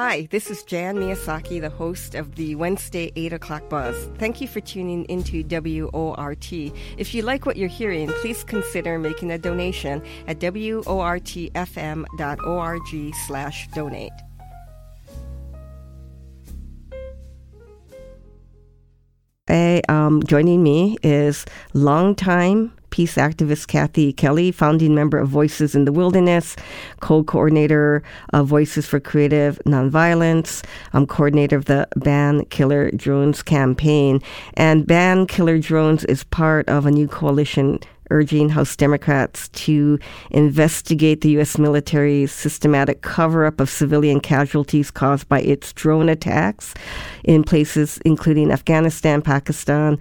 Hi, this is Jan Miyasaki, the host of the Wednesday 8 o'clock buzz. Thank you for tuning into WORT. If you like what you're hearing, please consider making a donation at wortfm.org slash donate. Hey, um, joining me is longtime peace activist Kathy Kelly, founding member of Voices in the Wilderness, co coordinator of Voices for Creative Nonviolence, I'm coordinator of the Ban Killer Drones campaign. And Ban Killer Drones is part of a new coalition urging House Democrats to investigate the U.S. military's systematic cover up of civilian casualties caused by its drone attacks in places including Afghanistan, Pakistan,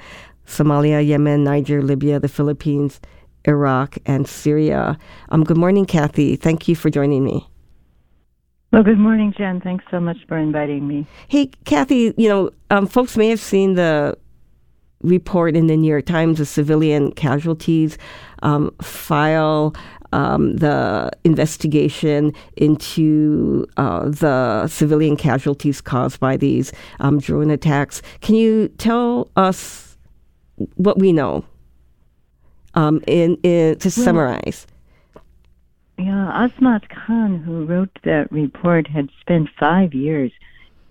Somalia, Yemen, Niger, Libya, the Philippines, Iraq, and Syria. Um, good morning, Kathy. Thank you for joining me. Well, good morning, Jen. Thanks so much for inviting me. Hey, Kathy, you know, um, folks may have seen the report in the New York Times of civilian casualties um, file. Um, the investigation into uh, the civilian casualties caused by these um, drone attacks. Can you tell us what we know um, in, in, to well, summarize. Yeah, Azmat Khan, who wrote that report, had spent five years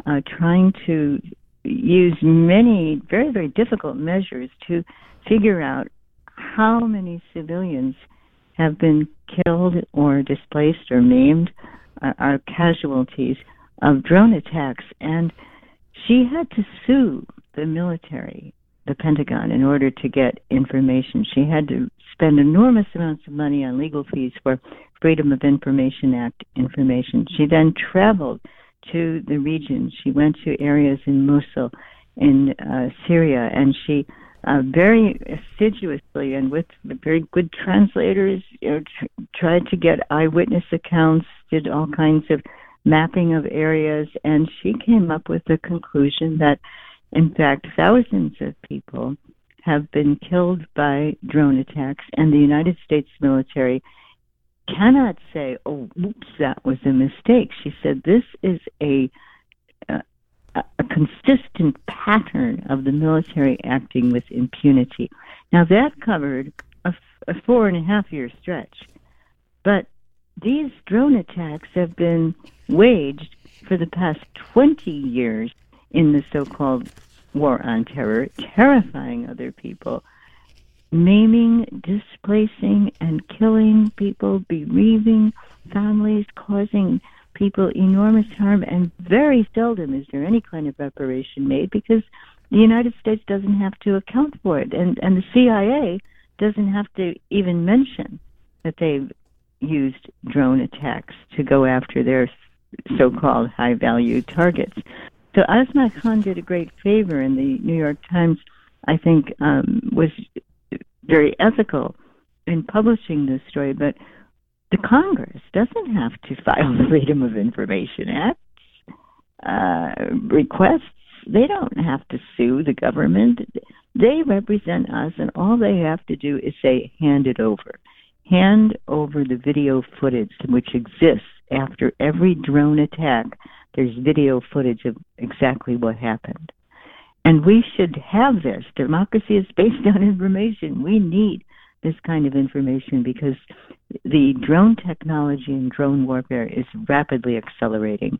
uh, trying to use many very, very difficult measures to figure out how many civilians have been killed or displaced or maimed, uh, are casualties of drone attacks. And she had to sue the military the Pentagon in order to get information. She had to spend enormous amounts of money on legal fees for Freedom of Information Act information. She then traveled to the region. She went to areas in Mosul, in uh, Syria, and she uh, very assiduously and with very good translators you know, tr- tried to get eyewitness accounts, did all kinds of mapping of areas, and she came up with the conclusion that in fact, thousands of people have been killed by drone attacks, and the United States military cannot say, "Oh, oops, that was a mistake." She said, "This is a a, a consistent pattern of the military acting with impunity." Now that covered a, a four and a half year stretch, but these drone attacks have been waged for the past 20 years in the so-called war on terror, terrifying other people, maiming, displacing, and killing people, bereaving families, causing people enormous harm, and very seldom is there any kind of reparation made because the United States doesn't have to account for it, and and the CIA doesn't have to even mention that they've used drone attacks to go after their so-called high-value targets. So Azmat Khan did a great favor, and the New York Times, I think, um, was very ethical in publishing this story. But the Congress doesn't have to file the Freedom of Information Act uh, requests. They don't have to sue the government. They represent us, and all they have to do is say, hand it over. Hand over the video footage which exists after every drone attack there's video footage of exactly what happened. And we should have this. Democracy is based on information. We need this kind of information because the drone technology and drone warfare is rapidly accelerating.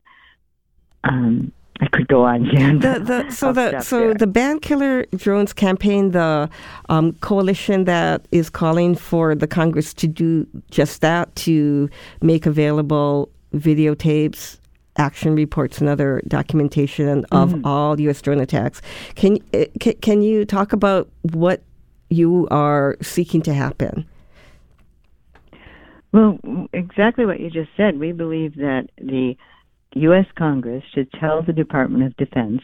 Um, I could go on, Jan. The, the, so the so there. the Ban Killer Drones campaign, the um, coalition that is calling for the Congress to do just that, to make available videotapes action reports and other documentation of mm-hmm. all U.S. drone attacks. Can, eh, can can you talk about what you are seeking to happen? Well, exactly what you just said. We believe that the U.S. Congress should tell the Department of Defense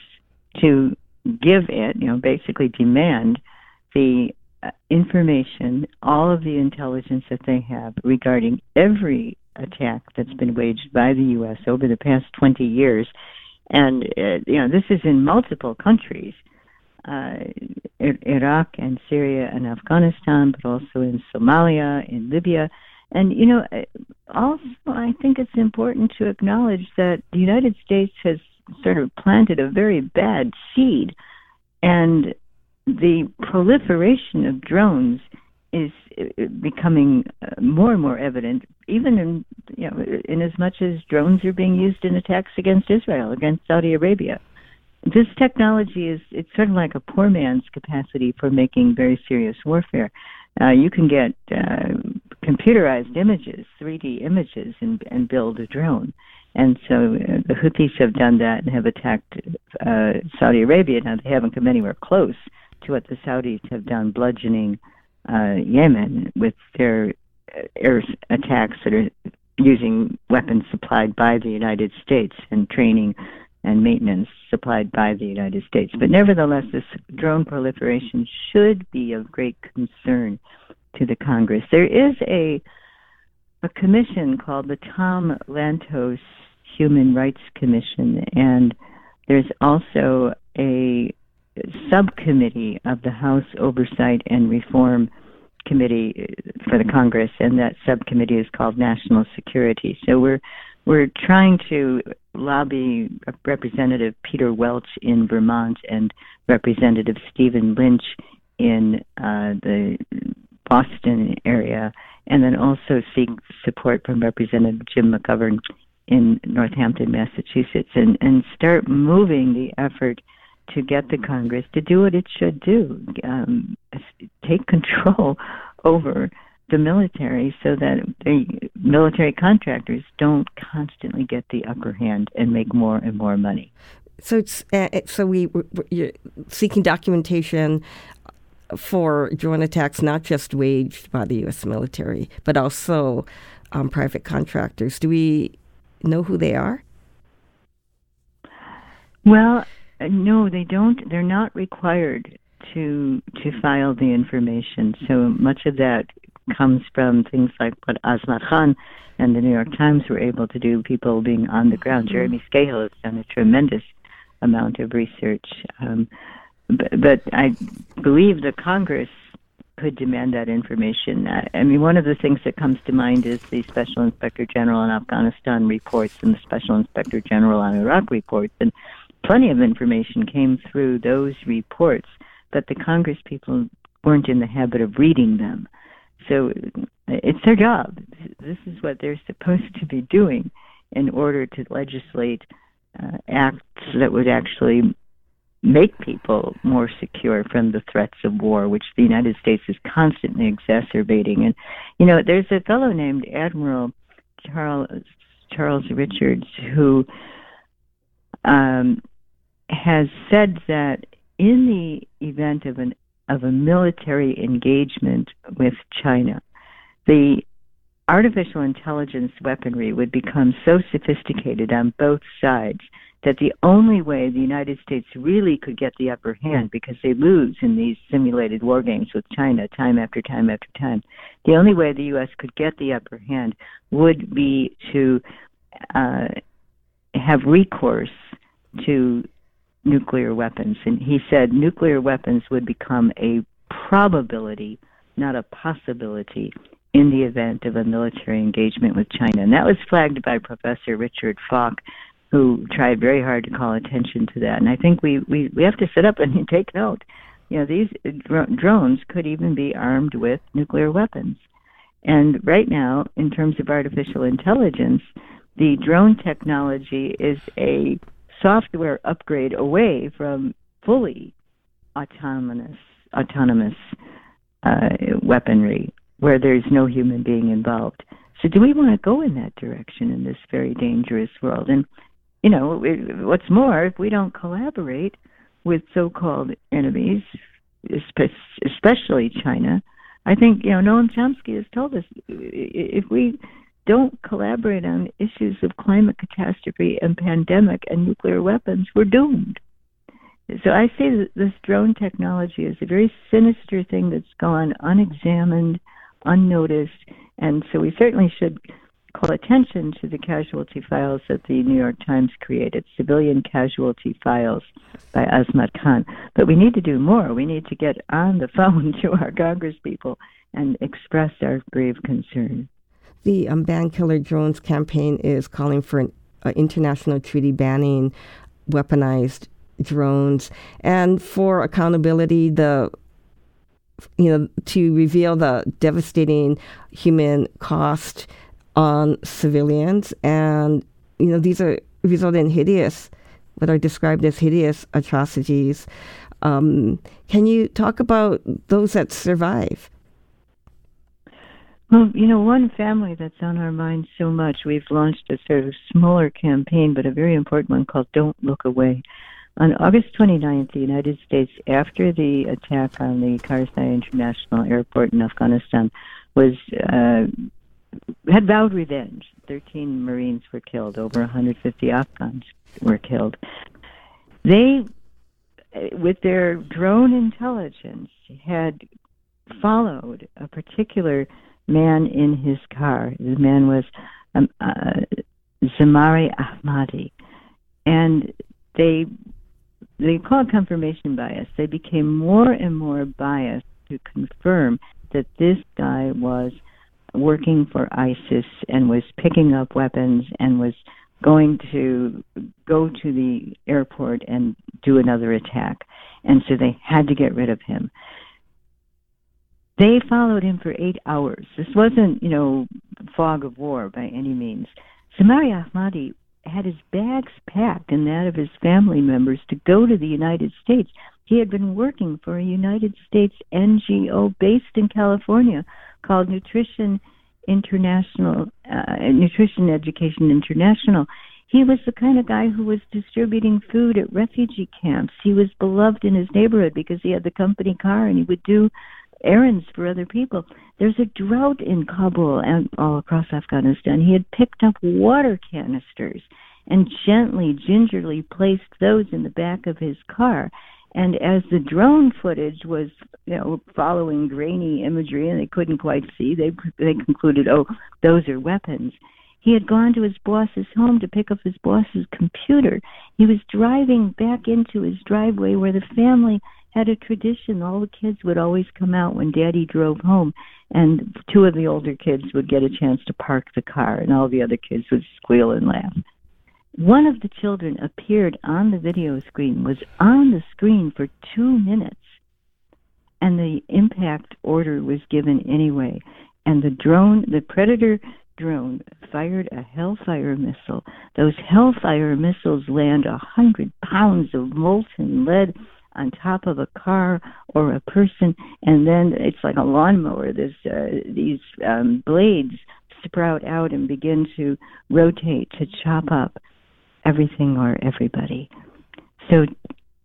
to give it, you know, basically demand the uh, information, all of the intelligence that they have regarding every attack that's been waged by the U.S. over the past 20 years. And, uh, you know, this is in multiple countries uh, Iraq and Syria and Afghanistan, but also in Somalia, in Libya. And, you know, also, I think it's important to acknowledge that the United States has sort of planted a very bad seed. And the proliferation of drones is uh, becoming uh, more and more evident, even in you know, in as much as drones are being used in attacks against Israel, against Saudi Arabia. This technology is it's sort of like a poor man's capacity for making very serious warfare. Uh, you can get uh, computerized images, 3D images, and, and build a drone. And so uh, the Houthis have done that and have attacked uh, Saudi Arabia. Now they haven't come anywhere close to what the Saudis have done, bludgeoning uh, Yemen with their air attacks that are using weapons supplied by the United States and training and maintenance supplied by the United States. But nevertheless, this drone proliferation should be of great concern to the Congress. There is a a commission called the Tom Lantos Human Rights Commission, and there's also a subcommittee of the House Oversight and Reform Committee for the Congress, and that subcommittee is called National Security. So we're we're trying to lobby Representative Peter Welch in Vermont and Representative Stephen Lynch in uh, the Boston area, and then also seek support from Representative Jim McGovern in Northampton, Massachusetts, and, and start moving the effort to get the Congress to do what it should do, um, take control over the military so that the military contractors don't constantly get the upper hand and make more and more money. So it's uh, so we you're seeking documentation for drone attacks not just waged by the U.S. military but also um, private contractors. Do we know who they are? Well, no, they don't. They're not required to to file the information. So much of that comes from things like what Azmat Khan and the New York Times were able to do. People being on the ground. Mm-hmm. Jeremy Scahill has done a tremendous amount of research. Um, but, but I believe the Congress could demand that information. I mean, one of the things that comes to mind is the Special Inspector General on Afghanistan reports and the Special Inspector General on Iraq reports, and plenty of information came through those reports, but the Congress people weren't in the habit of reading them. So it's their job. This is what they're supposed to be doing in order to legislate uh, acts that would actually make people more secure from the threats of war, which the United States is constantly exacerbating. And you know, there's a fellow named Admiral Charles Charles Richards who um, has said that in the event of an of a military engagement with China, the artificial intelligence weaponry would become so sophisticated on both sides that the only way the United States really could get the upper hand, because they lose in these simulated war games with China time after time after time, the only way the U.S. could get the upper hand would be to uh, have recourse to nuclear weapons. And he said nuclear weapons would become a probability, not a possibility, in the event of a military engagement with China. And that was flagged by Professor Richard Falk who tried very hard to call attention to that. And I think we, we, we have to sit up and take note. You know, these dr- drones could even be armed with nuclear weapons. And right now, in terms of artificial intelligence, the drone technology is a software upgrade away from fully autonomous autonomous uh, weaponry where there's no human being involved. So, do we want to go in that direction in this very dangerous world? And you know, what's more, if we don't collaborate with so-called enemies, especially China, I think you know Noam Chomsky has told us if we don't collaborate on issues of climate catastrophe and pandemic and nuclear weapons, we're doomed. So I see this drone technology as a very sinister thing that's gone unexamined, unnoticed, and so we certainly should call attention to the casualty files that the New York Times created, civilian casualty files by Azmat Khan. But we need to do more. We need to get on the phone to our Congress people and express our grave concern. The um, Ban Killer Drones campaign is calling for an uh, international treaty banning weaponized drones. And for accountability the you know to reveal the devastating human cost on civilians. And you know these are result in hideous what are described as hideous atrocities. Um, can you talk about those that survive well, you know, one family that's on our minds so much, we've launched a sort of smaller campaign, but a very important one called Don't Look Away. On August 29th, the United States, after the attack on the Karzai International Airport in Afghanistan, was uh, had vowed revenge. 13 Marines were killed. Over 150 Afghans were killed. They, with their drone intelligence, had followed a particular man in his car. The man was um, uh, Zamari Ahmadi, and they they call confirmation bias. They became more and more biased to confirm that this guy was working for ISIS and was picking up weapons and was going to go to the airport and do another attack. And so they had to get rid of him. They followed him for eight hours. This wasn't, you know, fog of war by any means. Zamari Ahmadi had his bags packed and that of his family members to go to the United States. He had been working for a United States NGO based in California called Nutrition International, uh, Nutrition Education International. He was the kind of guy who was distributing food at refugee camps. He was beloved in his neighborhood because he had the company car and he would do errands for other people. There's a drought in Kabul and all across Afghanistan. He had picked up water canisters and gently, gingerly placed those in the back of his car. And as the drone footage was, you know, following grainy imagery and they couldn't quite see, they they concluded, oh, those are weapons. He had gone to his boss's home to pick up his boss's computer. He was driving back into his driveway where the family had a tradition. All the kids would always come out when Daddy drove home, and two of the older kids would get a chance to park the car, and all the other kids would squeal and laugh. One of the children appeared on the video screen, was on the screen for two minutes, and the impact order was given anyway. And the drone, the Predator drone, fired a Hellfire missile. Those Hellfire missiles land a hundred pounds of molten lead on top of a car or a person, and then it's like a lawnmower. There's uh, these um, blades sprout out and begin to rotate to chop up everything or everybody. So,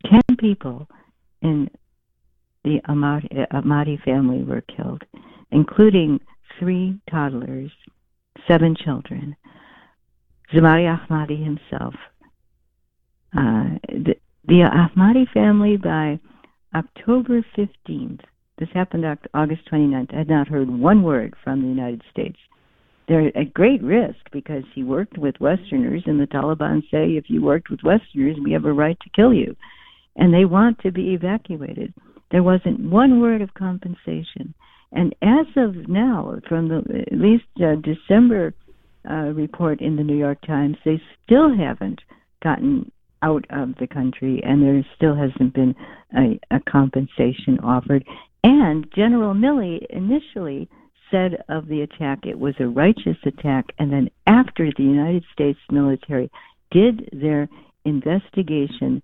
ten people in the Ahmadi, family were killed, including three toddlers, seven children. Zamari Ahmadi himself. Uh, the Ahmadi family by October 15th, this happened August 29th, I had not heard one word from the United States. They're at great risk because he worked with Westerners, and the Taliban say if you worked with Westerners, we have a right to kill you. And they want to be evacuated. There wasn't one word of compensation. And as of now, from the at least uh, December uh, report in the New York Times, they still haven't gotten out of the country, and there still hasn't been a, a compensation offered. And General Milley initially said of the attack it was a righteous attack, and then after the United States military did their investigation,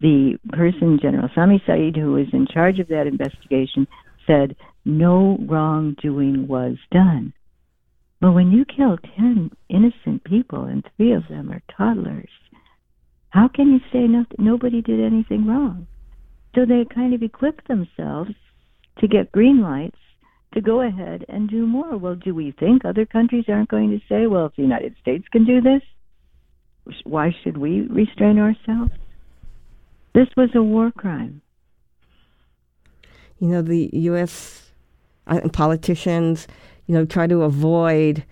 the person, General Sami Saeed, who was in charge of that investigation, said no wrongdoing was done. But when you kill 10 innocent people and three of them are toddlers, how can you say no, nobody did anything wrong? So they kind of equip themselves to get green lights to go ahead and do more. Well, do we think other countries aren't going to say, well, if the United States can do this, why should we restrain ourselves? This was a war crime. You know, the U.S. Uh, politicians, you know, try to avoid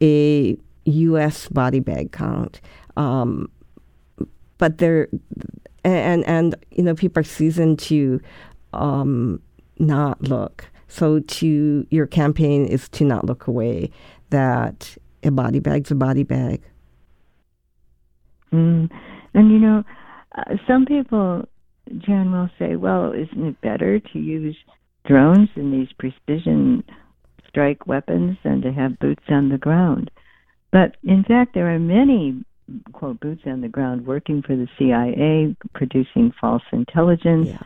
a U.S. body bag count. Um, but they're and and you know people are seasoned to um, not look. So to your campaign is to not look away. that a body bag's a body bag. Mm. And you know, uh, some people, Jan, will say, well, isn't it better to use drones and these precision strike weapons than to have boots on the ground? But in fact, there are many quote boots on the ground working for the CIA, producing false intelligence. Yeah.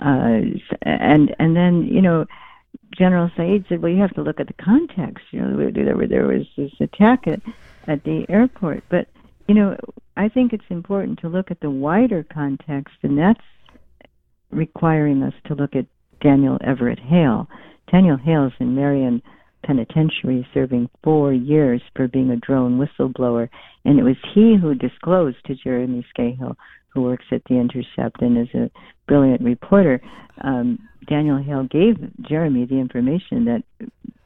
Uh, and and then you know General Saeed said, "Well, you have to look at the context. You know, there, there was this attack at at the airport, but you know, I think it's important to look at the wider context, and that's requiring us to look at Daniel Everett Hale. Daniel Hale's in Marion Penitentiary serving four years for being a drone whistleblower, and it was he who disclosed to Jeremy Scahill, who works at The Intercept and is a brilliant reporter. Um, Daniel Hale gave Jeremy the information that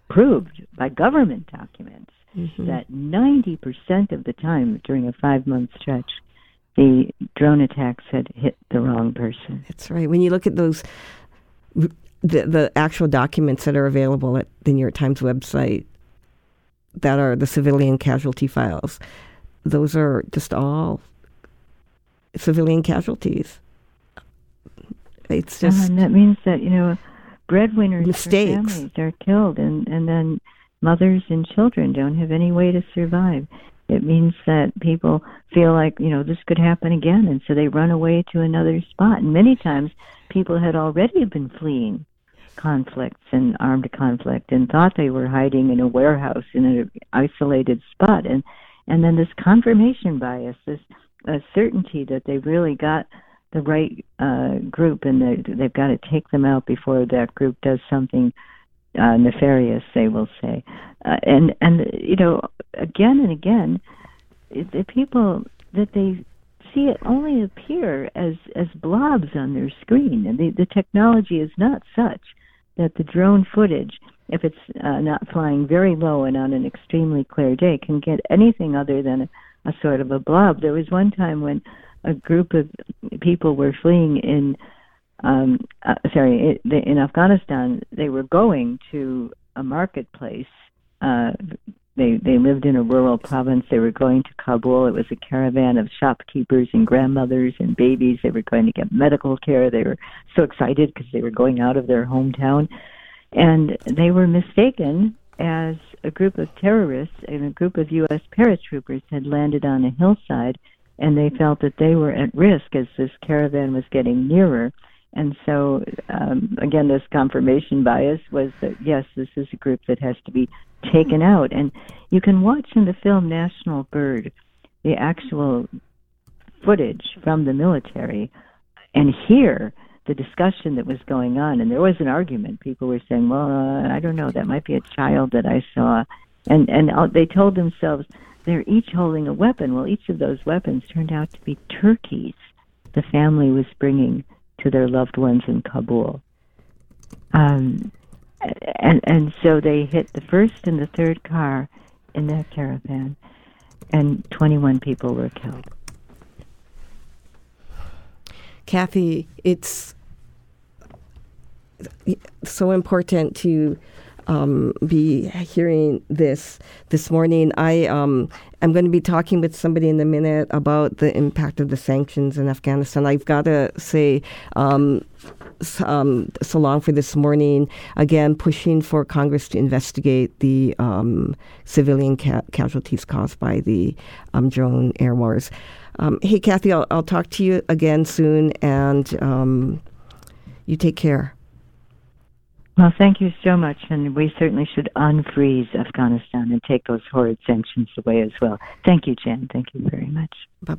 proved by government documents mm-hmm. that 90% of the time during a five month stretch, the drone attacks had hit the wrong person. That's right. When you look at those, the, the actual documents that are available at the New York Times website that are the civilian casualty files, those are just all civilian casualties. It's just. Uh, and that means that, you know, breadwinners mistakes. families are killed, and, and then mothers and children don't have any way to survive. It means that people feel like, you know, this could happen again, and so they run away to another spot. And many times people had already been fleeing conflicts and armed conflict and thought they were hiding in a warehouse in an isolated spot. And, and then this confirmation bias, this uh, certainty that they really got the right uh, group and they, they've got to take them out before that group does something uh, nefarious, they will say. Uh, and and you know, again and again, the people that they see it only appear as as blobs on their screen, and the the technology is not such that the drone footage, if it's uh, not flying very low and on an extremely clear day, can get anything other than a, a sort of a blob. There was one time when a group of people were fleeing in um, uh, sorry, it, in Afghanistan, they were going to a marketplace. Uh, they they lived in a rural province. They were going to Kabul. It was a caravan of shopkeepers and grandmothers and babies. They were going to get medical care. They were so excited because they were going out of their hometown, and they were mistaken as a group of terrorists and a group of U.S. paratroopers had landed on a hillside, and they felt that they were at risk as this caravan was getting nearer and so, um, again, this confirmation bias was that, yes, this is a group that has to be taken out. And you can watch in the film National Bird the actual footage from the military and hear the discussion that was going on. And there was an argument. People were saying, well, uh, I don't know, that might be a child that I saw. And, and uh, they told themselves they're each holding a weapon. Well, each of those weapons turned out to be turkeys the family was bringing to their loved ones in Kabul. Um, and and so they hit the first and the third car in that caravan, and 21 people were killed. Kathy, it's so important to um, be hearing this this morning. I um, am going to be talking with somebody in a minute about the impact of the sanctions in Afghanistan. I've got to say. Um, um, so long for this morning. Again, pushing for Congress to investigate the um, civilian ca- casualties caused by the um, drone air wars. Um, hey, Kathy, I'll, I'll, talk to you again soon, and um, you take care. Well, thank you so much, and we certainly should unfreeze Afghanistan and take those horrid sanctions away as well. Thank you, Jen. Thank you very much. Bye.